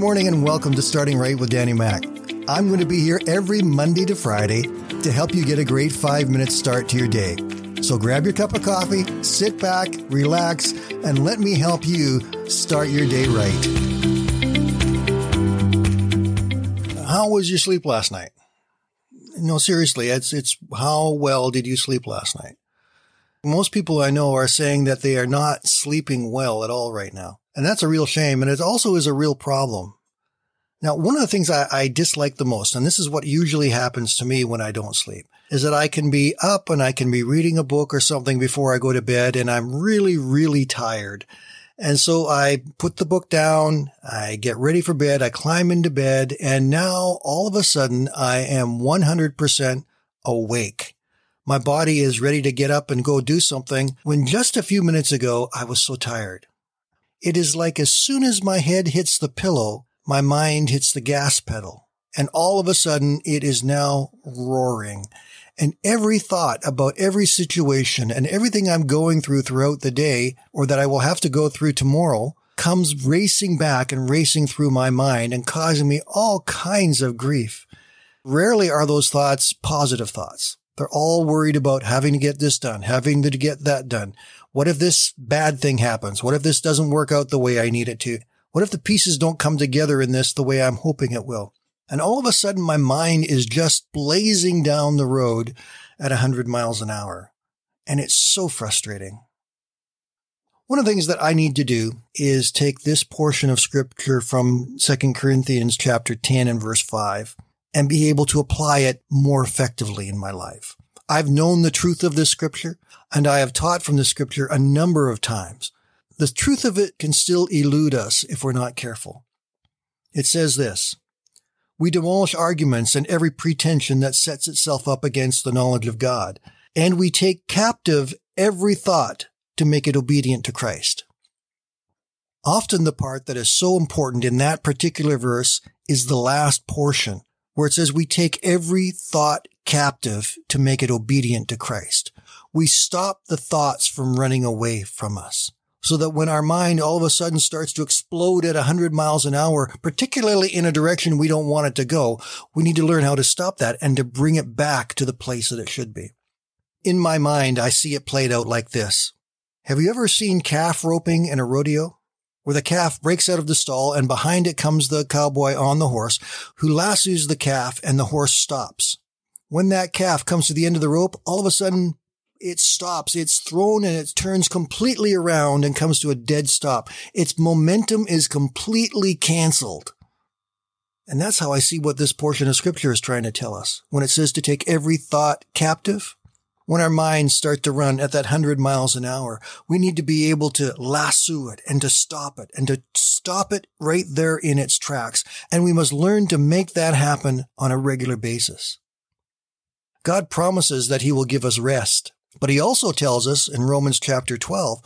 morning and welcome to Starting Right with Danny Mac. I'm going to be here every Monday to Friday to help you get a great five minute start to your day. So grab your cup of coffee, sit back, relax, and let me help you start your day right. How was your sleep last night? No, seriously, it's, it's how well did you sleep last night? Most people I know are saying that they are not sleeping well at all right now. And that's a real shame. And it also is a real problem. Now, one of the things I, I, dislike the most, and this is what usually happens to me when I don't sleep, is that I can be up and I can be reading a book or something before I go to bed and I'm really, really tired. And so I put the book down, I get ready for bed, I climb into bed, and now all of a sudden I am 100% awake. My body is ready to get up and go do something when just a few minutes ago I was so tired. It is like as soon as my head hits the pillow, my mind hits the gas pedal. And all of a sudden it is now roaring. And every thought about every situation and everything I'm going through throughout the day or that I will have to go through tomorrow comes racing back and racing through my mind and causing me all kinds of grief. Rarely are those thoughts positive thoughts. They're all worried about having to get this done, having to get that done. What if this bad thing happens? What if this doesn't work out the way I need it to? What if the pieces don't come together in this the way I'm hoping it will? And all of a sudden my mind is just blazing down the road at 100 miles an hour. And it's so frustrating. One of the things that I need to do is take this portion of scripture from 2 Corinthians chapter 10 and verse 5 and be able to apply it more effectively in my life. I've known the truth of this scripture and I have taught from the scripture a number of times. The truth of it can still elude us if we're not careful. It says this, we demolish arguments and every pretension that sets itself up against the knowledge of God, and we take captive every thought to make it obedient to Christ. Often the part that is so important in that particular verse is the last portion where it says we take every thought captive to make it obedient to Christ. We stop the thoughts from running away from us so that when our mind all of a sudden starts to explode at 100 miles an hour, particularly in a direction we don't want it to go, we need to learn how to stop that and to bring it back to the place that it should be. In my mind, I see it played out like this. Have you ever seen calf roping in a rodeo? Where the calf breaks out of the stall and behind it comes the cowboy on the horse who lassos the calf and the horse stops. When that calf comes to the end of the rope, all of a sudden it stops. It's thrown and it turns completely around and comes to a dead stop. Its momentum is completely canceled. And that's how I see what this portion of scripture is trying to tell us. When it says to take every thought captive, when our minds start to run at that hundred miles an hour, we need to be able to lasso it and to stop it and to stop it right there in its tracks. And we must learn to make that happen on a regular basis. God promises that he will give us rest, but he also tells us in Romans chapter 12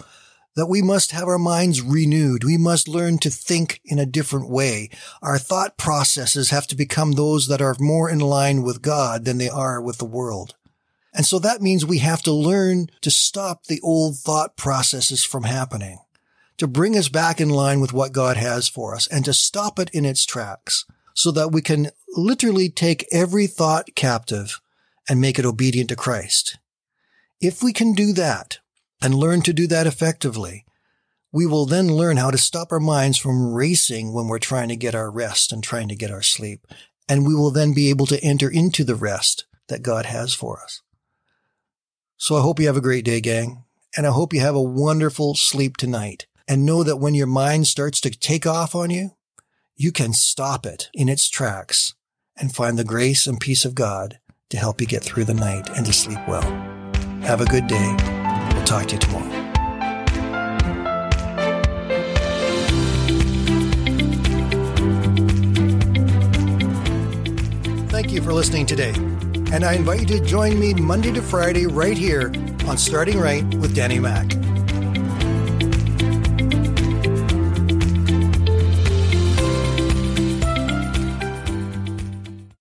that we must have our minds renewed. We must learn to think in a different way. Our thought processes have to become those that are more in line with God than they are with the world. And so that means we have to learn to stop the old thought processes from happening, to bring us back in line with what God has for us and to stop it in its tracks so that we can literally take every thought captive and make it obedient to Christ. If we can do that and learn to do that effectively, we will then learn how to stop our minds from racing when we're trying to get our rest and trying to get our sleep. And we will then be able to enter into the rest that God has for us. So I hope you have a great day, gang. And I hope you have a wonderful sleep tonight. And know that when your mind starts to take off on you, you can stop it in its tracks and find the grace and peace of God to help you get through the night and to sleep well. Have a good day. We'll talk to you tomorrow. Thank you for listening today. And I invite you to join me Monday to Friday right here on Starting Right with Danny Mac.